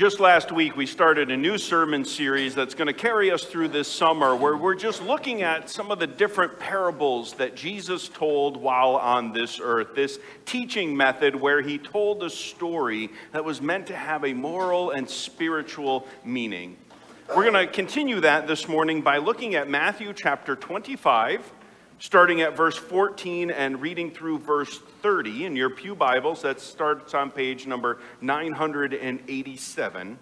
Just last week, we started a new sermon series that's going to carry us through this summer where we're just looking at some of the different parables that Jesus told while on this earth. This teaching method where he told a story that was meant to have a moral and spiritual meaning. We're going to continue that this morning by looking at Matthew chapter 25 starting at verse 14 and reading through verse 30 in your Pew Bibles. That starts on page number 987.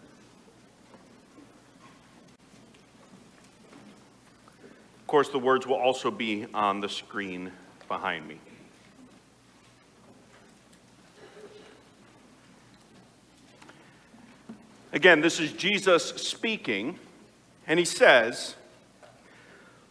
Of course, the words will also be on the screen behind me. Again, this is Jesus speaking, and he says,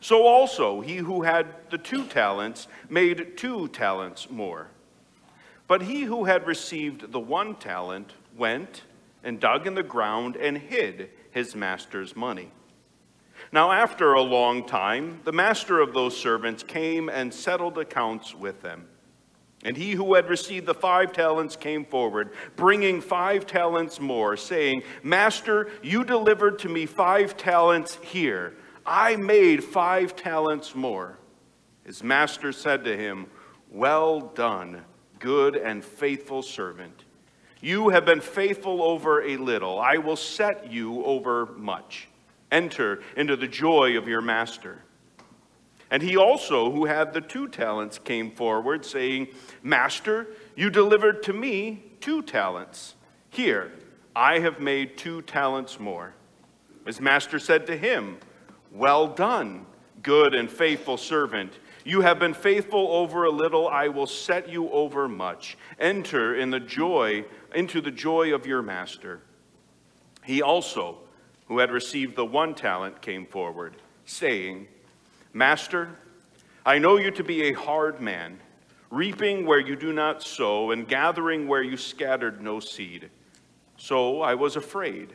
So also he who had the two talents made two talents more. But he who had received the one talent went and dug in the ground and hid his master's money. Now, after a long time, the master of those servants came and settled accounts with them. And he who had received the five talents came forward, bringing five talents more, saying, Master, you delivered to me five talents here. I made five talents more. His master said to him, Well done, good and faithful servant. You have been faithful over a little. I will set you over much. Enter into the joy of your master. And he also, who had the two talents, came forward, saying, Master, you delivered to me two talents. Here, I have made two talents more. His master said to him, well done, good and faithful servant. You have been faithful over a little, I will set you over much. Enter in the joy, into the joy of your master. He also, who had received the one talent, came forward, saying, Master, I know you to be a hard man, reaping where you do not sow, and gathering where you scattered no seed. So I was afraid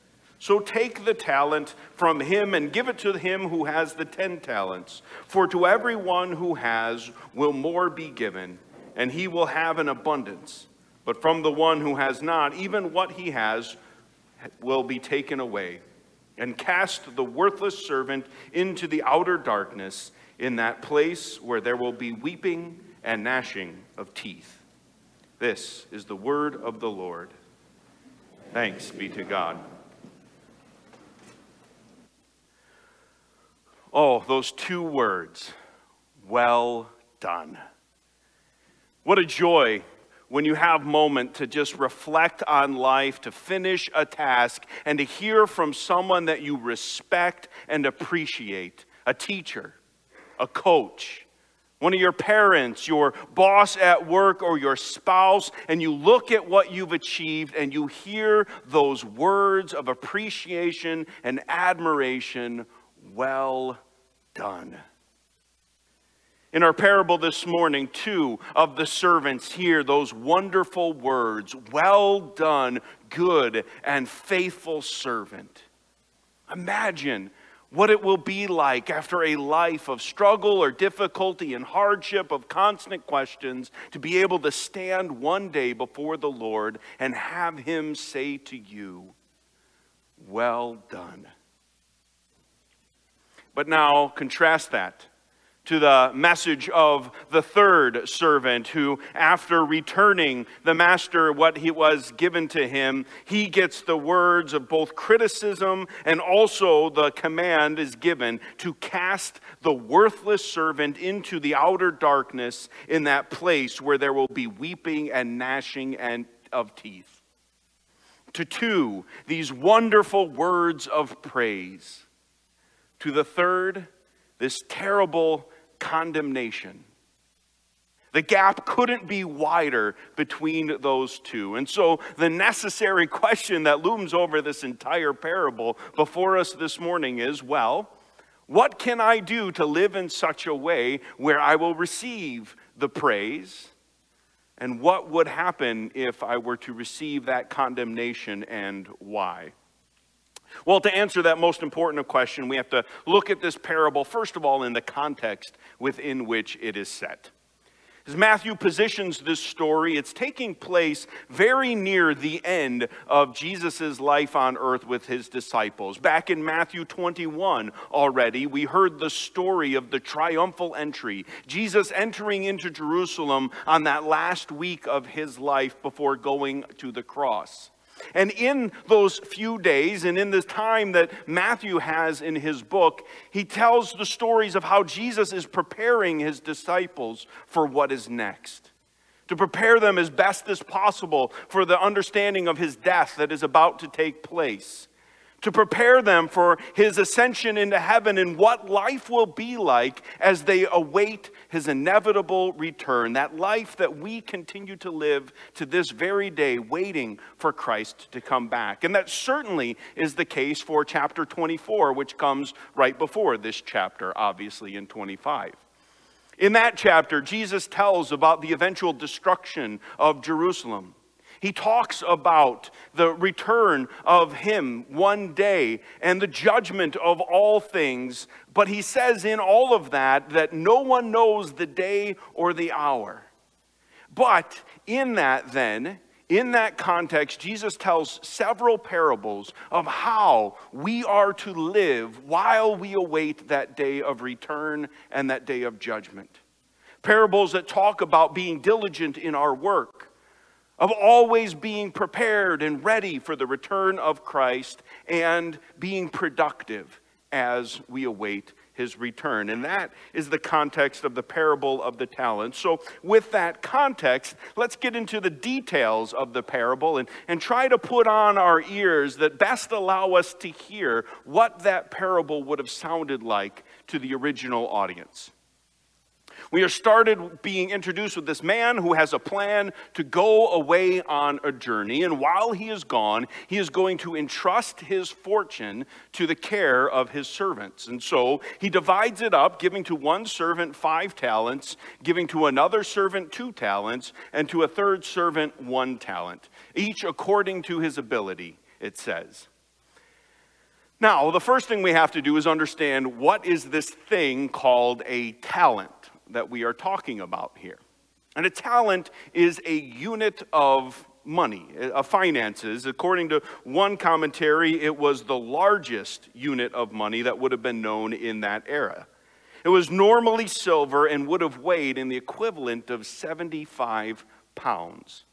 So take the talent from him and give it to him who has the ten talents. For to everyone who has will more be given, and he will have an abundance. But from the one who has not, even what he has will be taken away. And cast the worthless servant into the outer darkness, in that place where there will be weeping and gnashing of teeth. This is the word of the Lord. Thanks be to God. Oh, those two words, well done. What a joy when you have moment to just reflect on life, to finish a task, and to hear from someone that you respect and appreciate, a teacher, a coach, one of your parents, your boss at work, or your spouse, and you look at what you've achieved and you hear those words of appreciation and admiration well done. In our parable this morning, two of the servants hear those wonderful words Well done, good and faithful servant. Imagine what it will be like after a life of struggle or difficulty and hardship, of constant questions, to be able to stand one day before the Lord and have Him say to you, Well done. But now contrast that to the message of the third servant who, after returning the master what he was given to him, he gets the words of both criticism and also the command is given to cast the worthless servant into the outer darkness in that place where there will be weeping and gnashing and of teeth. To two, these wonderful words of praise. To the third, this terrible condemnation. The gap couldn't be wider between those two. And so, the necessary question that looms over this entire parable before us this morning is well, what can I do to live in such a way where I will receive the praise? And what would happen if I were to receive that condemnation and why? Well, to answer that most important question, we have to look at this parable, first of all, in the context within which it is set. As Matthew positions this story, it's taking place very near the end of Jesus' life on earth with his disciples. Back in Matthew 21 already, we heard the story of the triumphal entry, Jesus entering into Jerusalem on that last week of his life before going to the cross. And in those few days, and in the time that Matthew has in his book, he tells the stories of how Jesus is preparing his disciples for what is next. To prepare them as best as possible for the understanding of his death that is about to take place to prepare them for his ascension into heaven and what life will be like as they await his inevitable return. That life that we continue to live to this very day, waiting for Christ to come back. And that certainly is the case for chapter 24, which comes right before this chapter, obviously, in 25. In that chapter, Jesus tells about the eventual destruction of Jerusalem. He talks about the return of Him one day and the judgment of all things. But he says in all of that that no one knows the day or the hour. But in that, then, in that context, Jesus tells several parables of how we are to live while we await that day of return and that day of judgment. Parables that talk about being diligent in our work of always being prepared and ready for the return of Christ and being productive as we await his return. And that is the context of the parable of the talents. So, with that context, let's get into the details of the parable and, and try to put on our ears that best allow us to hear what that parable would have sounded like to the original audience. We are started being introduced with this man who has a plan to go away on a journey. And while he is gone, he is going to entrust his fortune to the care of his servants. And so he divides it up, giving to one servant five talents, giving to another servant two talents, and to a third servant one talent, each according to his ability, it says. Now, the first thing we have to do is understand what is this thing called a talent that we are talking about here. And a talent is a unit of money, uh, of finances. According to one commentary, it was the largest unit of money that would have been known in that era. It was normally silver and would have weighed in the equivalent of 75 pounds.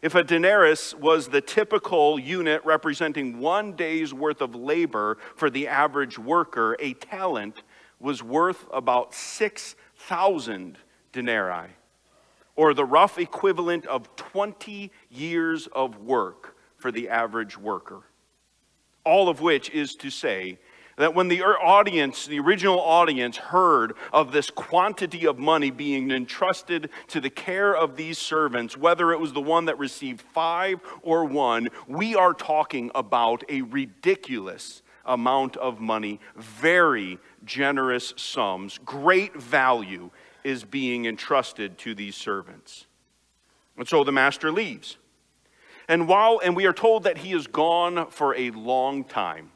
If a denarius was the typical unit representing one day's worth of labor for the average worker, a talent was worth about six thousand denarii, or the rough equivalent of 20 years of work for the average worker. All of which is to say that when the er, audience, the original audience, heard of this quantity of money being entrusted to the care of these servants, whether it was the one that received five or one, we are talking about a ridiculous amount of money, very generous sums, great value is being entrusted to these servants. And so the master leaves. And while and we are told that he is gone for a long time.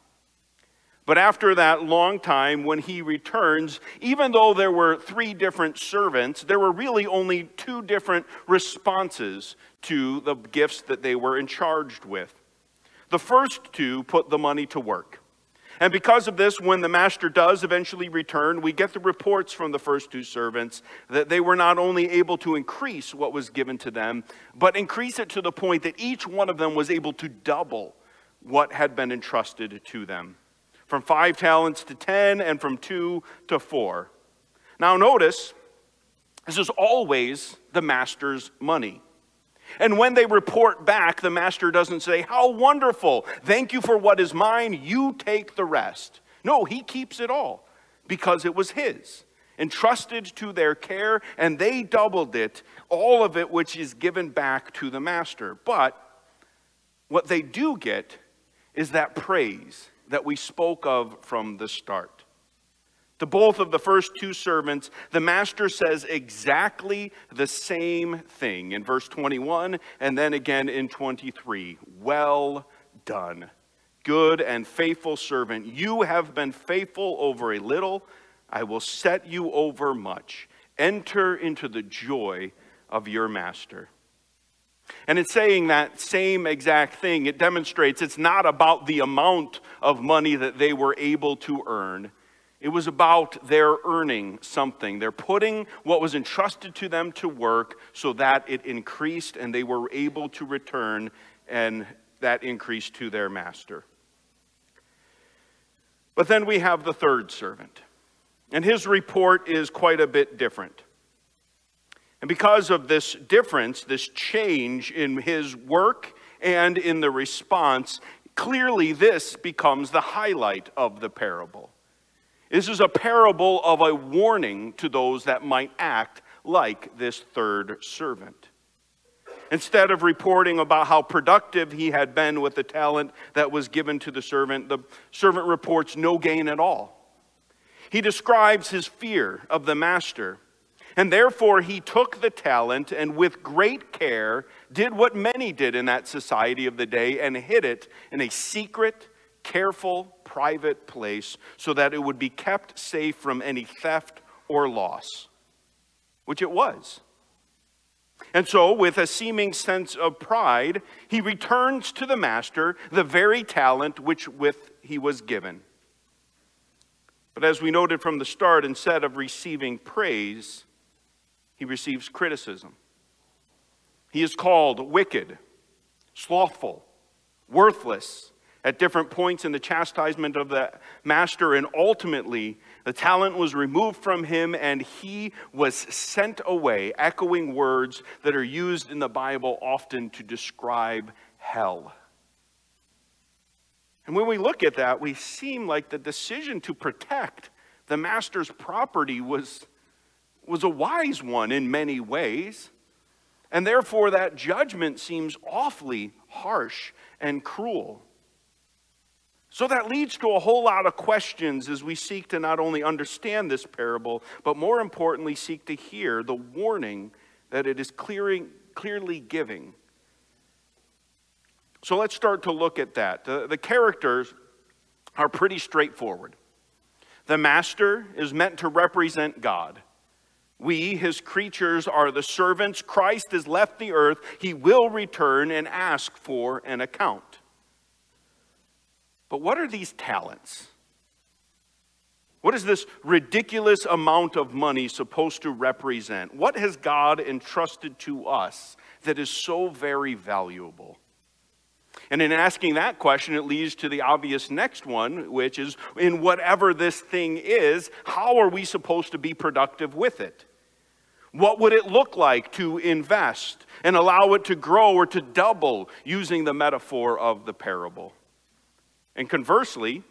But after that long time, when he returns, even though there were three different servants, there were really only two different responses to the gifts that they were in charged with. The first two put the money to work. And because of this, when the master does eventually return, we get the reports from the first two servants that they were not only able to increase what was given to them, but increase it to the point that each one of them was able to double what had been entrusted to them from five talents to ten, and from two to four. Now, notice, this is always the master's money. And when they report back, the master doesn't say, How wonderful! Thank you for what is mine. You take the rest. No, he keeps it all because it was his, entrusted to their care, and they doubled it, all of it which is given back to the master. But what they do get is that praise that we spoke of from the start. To both of the first two servants, the master says exactly the same thing in verse 21 and then again in 23. Well done, good and faithful servant. You have been faithful over a little, I will set you over much. Enter into the joy of your master. And it's saying that same exact thing. It demonstrates it's not about the amount of money that they were able to earn it was about their earning something. They're putting what was entrusted to them to work so that it increased and they were able to return and that increased to their master. But then we have the third servant. And his report is quite a bit different. And because of this difference, this change in his work and in the response, clearly this becomes the highlight of the parable. This is a parable of a warning to those that might act like this third servant. Instead of reporting about how productive he had been with the talent that was given to the servant, the servant reports no gain at all. He describes his fear of the master, and therefore he took the talent and with great care did what many did in that society of the day and hid it in a secret, careful, private place so that it would be kept safe from any theft or loss, which it was. And so, with a seeming sense of pride, he returns to the master the very talent which with he was given. But as we noted from the start, instead of receiving praise, he receives criticism. He is called wicked, slothful, worthless, at different points in the chastisement of the master, and ultimately the talent was removed from him and he was sent away, echoing words that are used in the Bible often to describe hell. And when we look at that, we seem like the decision to protect the master's property was, was a wise one in many ways. And therefore, that judgment seems awfully harsh and cruel. So that leads to a whole lot of questions as we seek to not only understand this parable, but more importantly, seek to hear the warning that it is clearing, clearly giving. So let's start to look at that. The, the characters are pretty straightforward. The master is meant to represent God. We, his creatures, are the servants. Christ has left the earth. He will return and ask for an account. But what are these talents? What is this ridiculous amount of money supposed to represent? What has God entrusted to us that is so very valuable? And in asking that question, it leads to the obvious next one, which is in whatever this thing is, how are we supposed to be productive with it? What would it look like to invest and allow it to grow or to double using the metaphor of the parable? And conversely,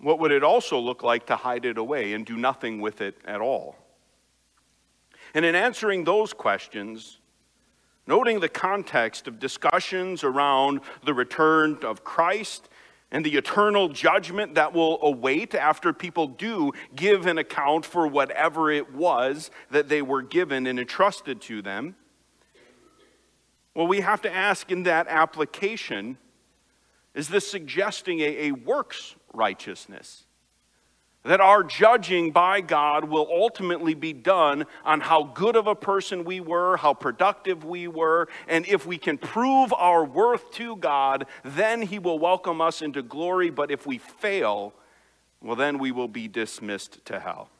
what would it also look like to hide it away and do nothing with it at all? And in answering those questions, noting the context of discussions around the return of Christ and the eternal judgment that will await after people do give an account for whatever it was that they were given and entrusted to them, well, we have to ask in that application is this suggesting a, a works righteousness? that our judging by God will ultimately be done on how good of a person we were, how productive we were, and if we can prove our worth to God, then He will welcome us into glory. But if we fail, well, then we will be dismissed to hell.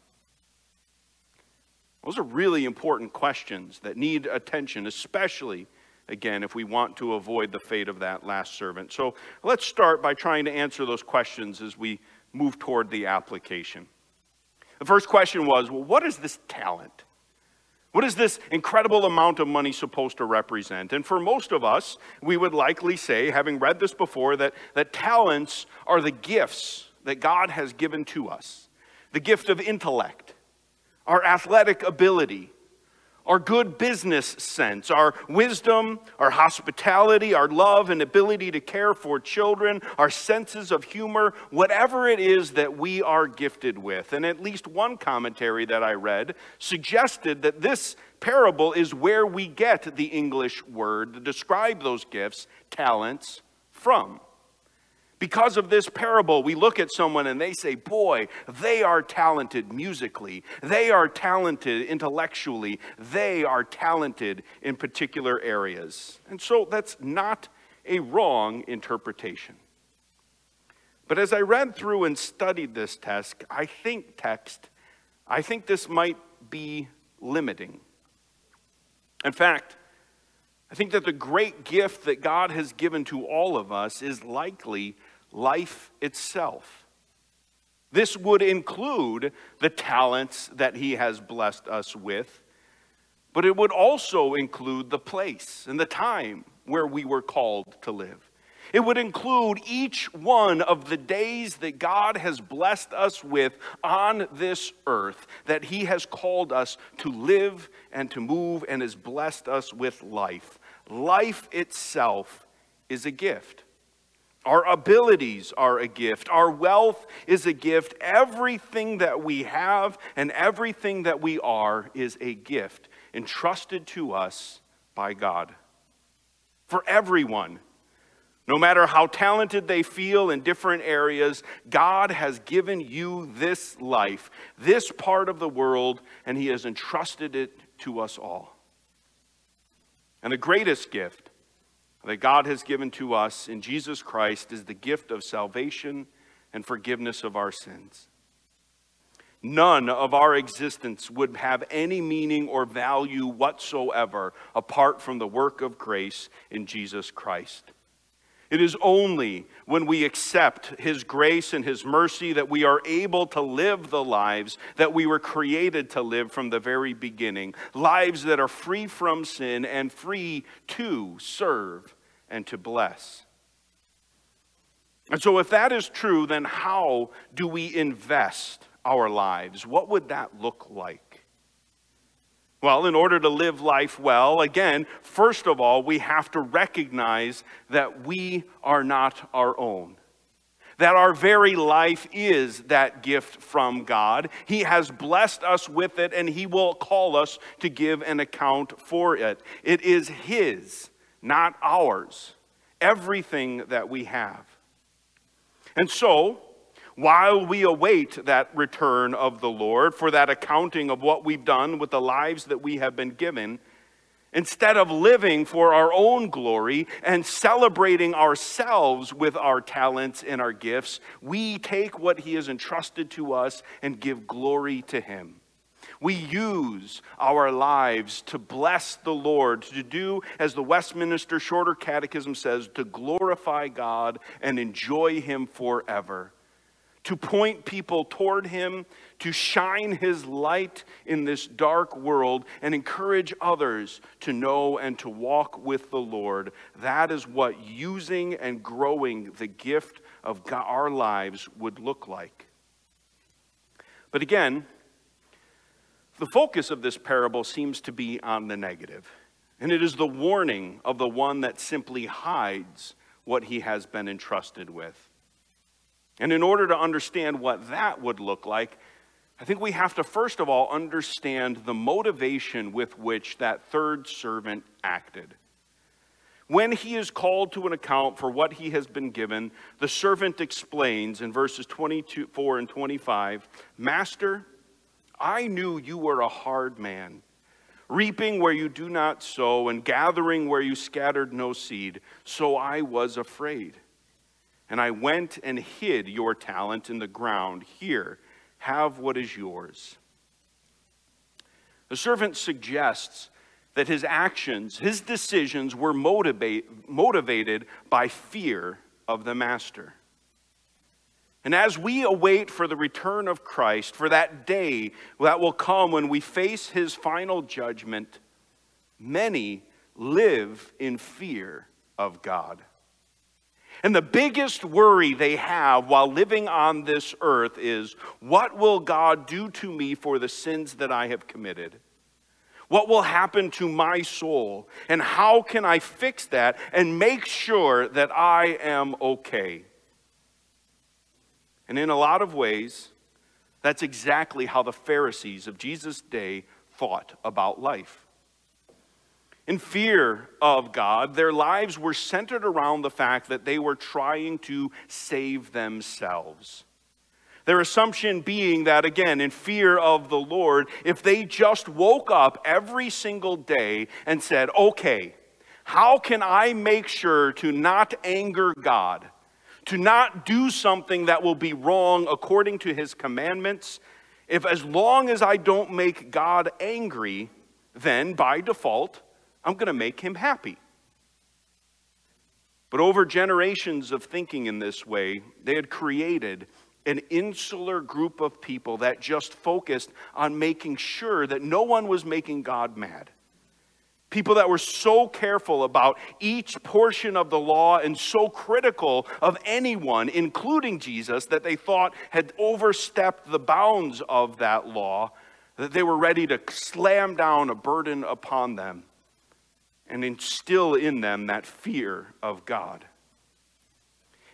Those are really important questions that need attention, especially, again, if we want to avoid the fate of that last servant. So let's start by trying to answer those questions as we move toward the application. The first question was well, what is this talent? What is this incredible amount of money supposed to represent? And for most of us, we would likely say, having read this before, that, that talents are the gifts that God has given to us the gift of intellect, our athletic ability, our good business sense, our wisdom, our hospitality, our love and ability to care for children, our senses of humor, whatever it is that we are gifted with. And at least one commentary that I read suggested that this parable is where we get the English word to describe those gifts, talents, from. Because of this parable, we look at someone and they say, Boy, they are talented musically. They are talented intellectually. They are talented in particular areas. And so that's not a wrong interpretation. But as I read through and studied this text, I think text, I think this might be limiting. In fact, I think that the great gift that God has given to all of us is likely life itself. This would include the talents that He has blessed us with, but it would also include the place and the time where we were called to live. It would include each one of the days that God has blessed us with on this earth, that He has called us to live and to move and has blessed us with life. Life itself is a gift. Our abilities are a gift. Our wealth is a gift. Everything that we have and everything that we are is a gift entrusted to us by God. For everyone, no matter how talented they feel in different areas, God has given you this life, this part of the world, and He has entrusted it to us all. And the greatest gift that God has given to us in Jesus Christ is the gift of salvation and forgiveness of our sins. None of our existence would have any meaning or value whatsoever apart from the work of grace in Jesus Christ. It is only when we accept His grace and His mercy that we are able to live the lives that we were created to live from the very beginning. Lives that are free from sin and free to serve and to bless. And so, if that is true, then how do we invest our lives? What would that look like? Well, in order to live life well, again, first of all, we have to recognize that we are not our own. That our very life is that gift from God. He has blessed us with it, and He will call us to give an account for it. It is His not ours, everything that we have. And so, while we await that return of the Lord for that accounting of what we've done with the lives that we have been given, instead of living for our own glory and celebrating ourselves with our talents and our gifts, we take what He has entrusted to us and give glory to Him. We use our lives to bless the Lord, to do, as the Westminster Shorter Catechism says, to glorify God and enjoy Him forever, to point people toward Him, to shine His light in this dark world, and encourage others to know and to walk with the Lord. That is what using and growing the gift of God, our lives would look like. But again, the focus of this parable seems to be on the negative, and it is the warning of the one that simply hides what he has been entrusted with. And in order to understand what that would look like, I think we have to first of all understand the motivation with which that third servant acted. When he is called to an account for what he has been given, the servant explains in verses 24 and 25 Master, I knew you were a hard man, reaping where you do not sow, and gathering where you scattered no seed. So I was afraid. And I went and hid your talent in the ground. Here, have what is yours. The servant suggests that his actions, his decisions were motivate, motivated by fear of the master. And as we await for the return of Christ, for that day that will come when we face his final judgment, many live in fear of God. And the biggest worry they have while living on this earth is what will God do to me for the sins that I have committed? What will happen to my soul? And how can I fix that and make sure that I am okay? And in a lot of ways, that's exactly how the Pharisees of Jesus' day thought about life. In fear of God, their lives were centered around the fact that they were trying to save themselves. Their assumption being that, again, in fear of the Lord, if they just woke up every single day and said, okay, how can I make sure to not anger God, to not do something that will be wrong according to his commandments? If as long as I don't make God angry, then by default, I'm going to make him happy. But over generations of thinking in this way, they had created an insular group of people that just focused on making sure that no one was making God mad. People that were so careful about each portion of the law and so critical of anyone, including Jesus, that they thought had overstepped the bounds of that law, that they were ready to slam down a burden upon them and instill in them that fear of God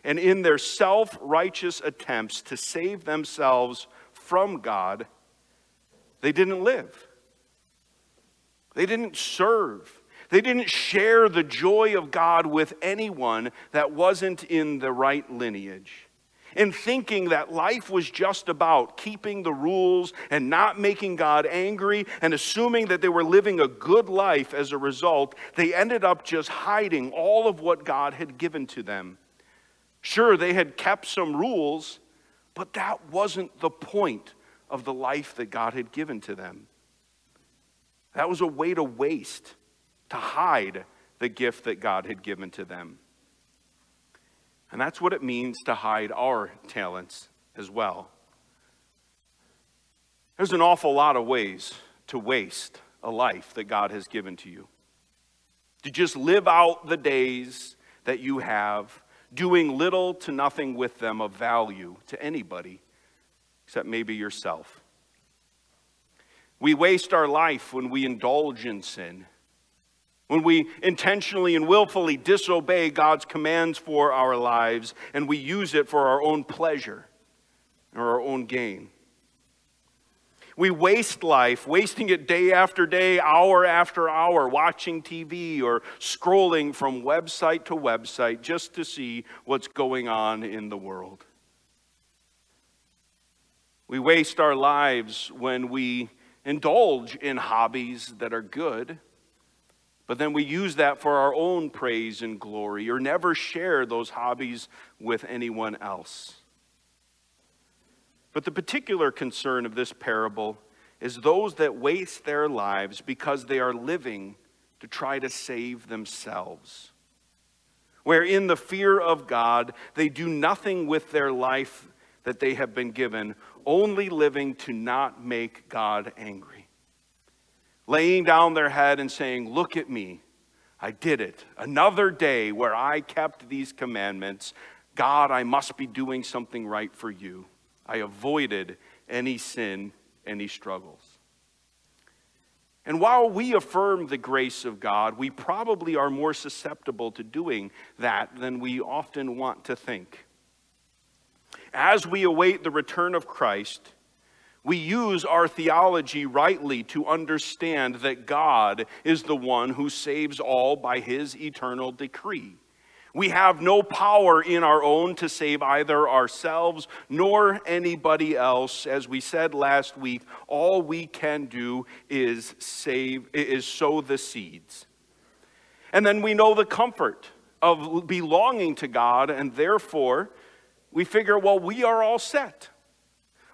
and in their self righteous attempts to save themselves from God, they didn't live. They didn't serve. They didn't share the joy of God with anyone that wasn't in the right lineage. In thinking that life was just about keeping the rules and not making God angry and assuming that they were living a good life as a result, they ended up just hiding all of what God had given to them Sure, they had kept some rules, but that wasn't the point of the life that God had given to them. That was a way to waste, to hide the gift that God had given to them. And that's what it means to hide our talents as well. There's an awful lot of ways to waste a life that God has given to you. To just live out the days that you have doing little to nothing with them of value to anybody except maybe yourself. We waste our life when we indulge in sin, when we intentionally and willfully disobey God's commands for our lives, and we use it for our own pleasure or our own gain. We waste life, wasting it day after day, hour after hour, watching TV or scrolling from website to website just to see what's going on in the world. We waste our lives when we indulge in hobbies that are good, but then we use that for our own praise and glory or never share those hobbies with anyone else. But the particular concern of this parable is those that waste their lives because they are living to try to save themselves. Where in the fear of God, they do nothing with their life that they have been given, only living to not make God angry. Laying down their head and saying, Look at me, I did it. Another day where I kept these commandments. God, I must be doing something right for you. I avoided any sin, any struggles. And while we affirm the grace of God, we probably are more susceptible to doing that than we often want to think. As we await the return of Christ, We use our theology rightly to understand that God is the one who saves all by his eternal decree. We have no power in our own to save either ourselves nor anybody else. As we said last week, all we can do is save is sow the seeds. And then we know the comfort of belonging to God and therefore we figure well we are all set.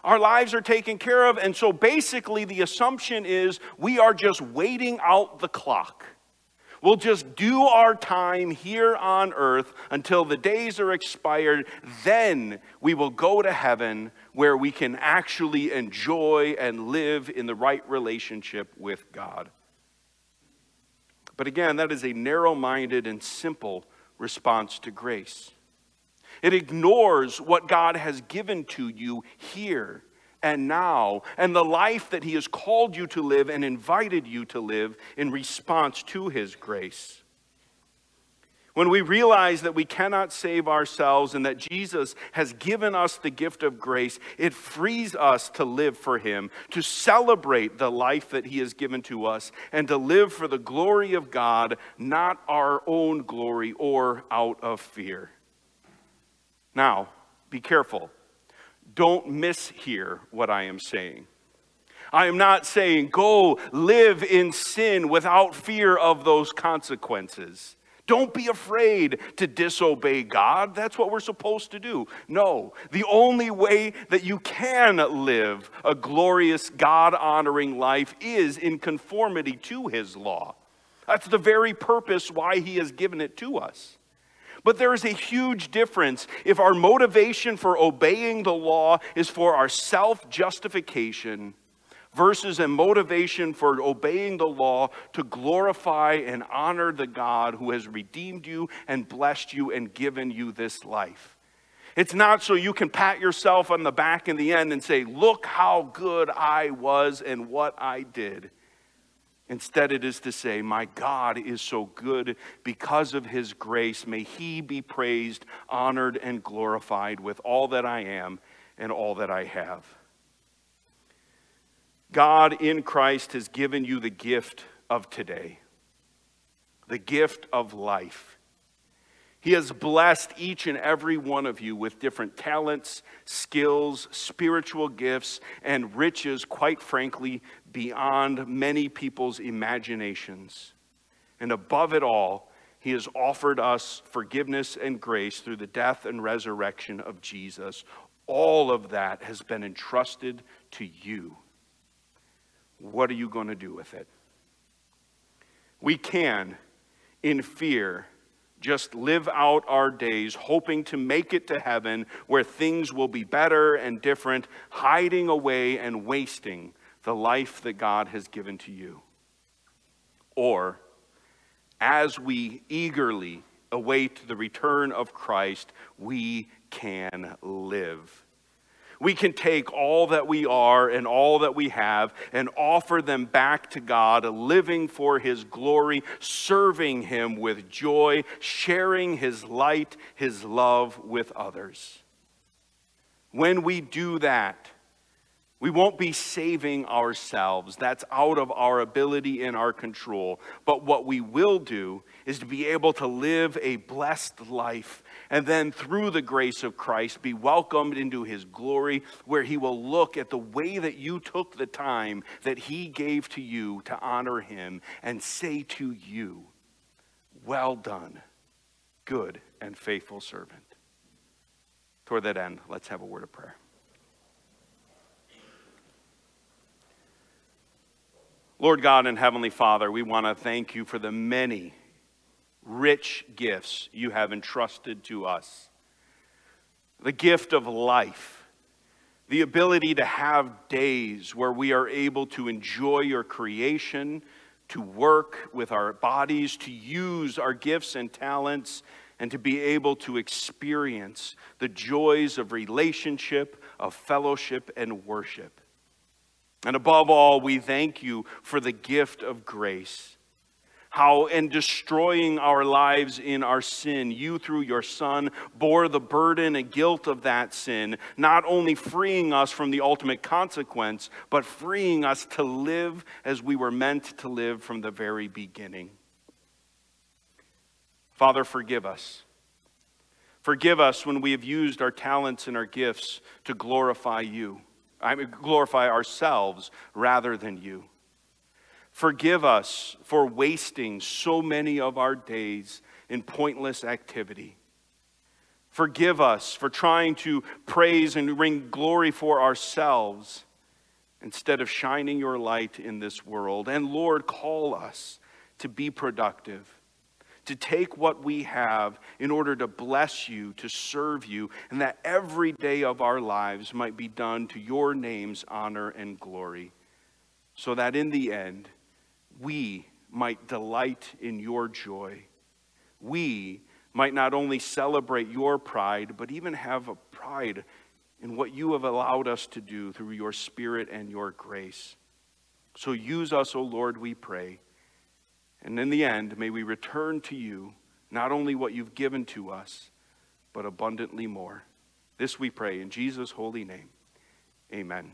Our lives are taken care of and so basically the assumption is we are just waiting out the clock. We'll just do our time here on earth until the days are expired. Then we will go to heaven where we can actually enjoy and live in the right relationship with God. But again, that is a narrow minded and simple response to grace. It ignores what God has given to you here and now, and the life that He has called you to live and invited you to live in response to His grace. When we realize that we cannot save ourselves and that Jesus has given us the gift of grace, it frees us to live for Him, to celebrate the life that He has given to us, and to live for the glory of God, not our own glory or out of fear. Now, be careful don't mishear what I am saying. I am not saying go live in sin without fear of those consequences. Don't be afraid to disobey God. That's what we're supposed to do. No, the only way that you can live a glorious, God honoring life is in conformity to His law. That's the very purpose why He has given it to us. But there is a huge difference if our motivation for obeying the law is for our self justification versus a motivation for obeying the law to glorify and honor the God who has redeemed you and blessed you and given you this life. It's not so you can pat yourself on the back in the end and say, Look how good I was and what I did. Instead, it is to say, My God is so good because of his grace. May he be praised, honored, and glorified with all that I am and all that I have. God in Christ has given you the gift of today, the gift of life. He has blessed each and every one of you with different talents, skills, spiritual gifts, and riches, quite frankly, beyond many people's imaginations. And above it all, He has offered us forgiveness and grace through the death and resurrection of Jesus. All of that has been entrusted to you. What are you going to do with it? We can, in fear, just live out our days hoping to make it to heaven where things will be better and different, hiding away and wasting the life that God has given to you. Or, as we eagerly await the return of Christ, we can live we can take all that we are and all that we have and offer them back to God, living for His glory, serving Him with joy, sharing His light, His love with others. When we do that, we won't be saving ourselves. That's out of our ability and our control. But what we will do is to be able to live a blessed life and then through the grace of Christ be welcomed into his glory where he will look at the way that you took the time that he gave to you to honor him and say to you, Well done, good and faithful servant. Toward that end, let's have a word of prayer. Lord God and Heavenly Father, we want to thank you for the many rich gifts you have entrusted to us. The gift of life, the ability to have days where we are able to enjoy your creation, to work with our bodies, to use our gifts and talents, and to be able to experience the joys of relationship, of fellowship, and worship. And above all, we thank you for the gift of grace. how in destroying our lives in our sin, you through your Son bore the burden and guilt of that sin, not only freeing us from the ultimate consequence, but freeing us to live as we were meant to live from the very beginning. Father, forgive us. Forgive us when we have used our talents and our gifts to glorify you, I mean, glorify ourselves rather than you. Forgive us for wasting so many of our days in pointless activity. Forgive us for trying to praise and bring glory for ourselves instead of shining your light in this world. And Lord, call us to be productive, to take what we have in order to bless you, to serve you, and that every day of our lives might be done to your name's honor and glory, so that in the end, we might delight in your joy. We might not only celebrate your pride, but even have a pride in what you have allowed us to do through your Spirit and your grace. So use us, O Lord, we pray. And in the end, may we return to you not only what you've given to us, but abundantly more. This we pray in Jesus' holy name. Amen.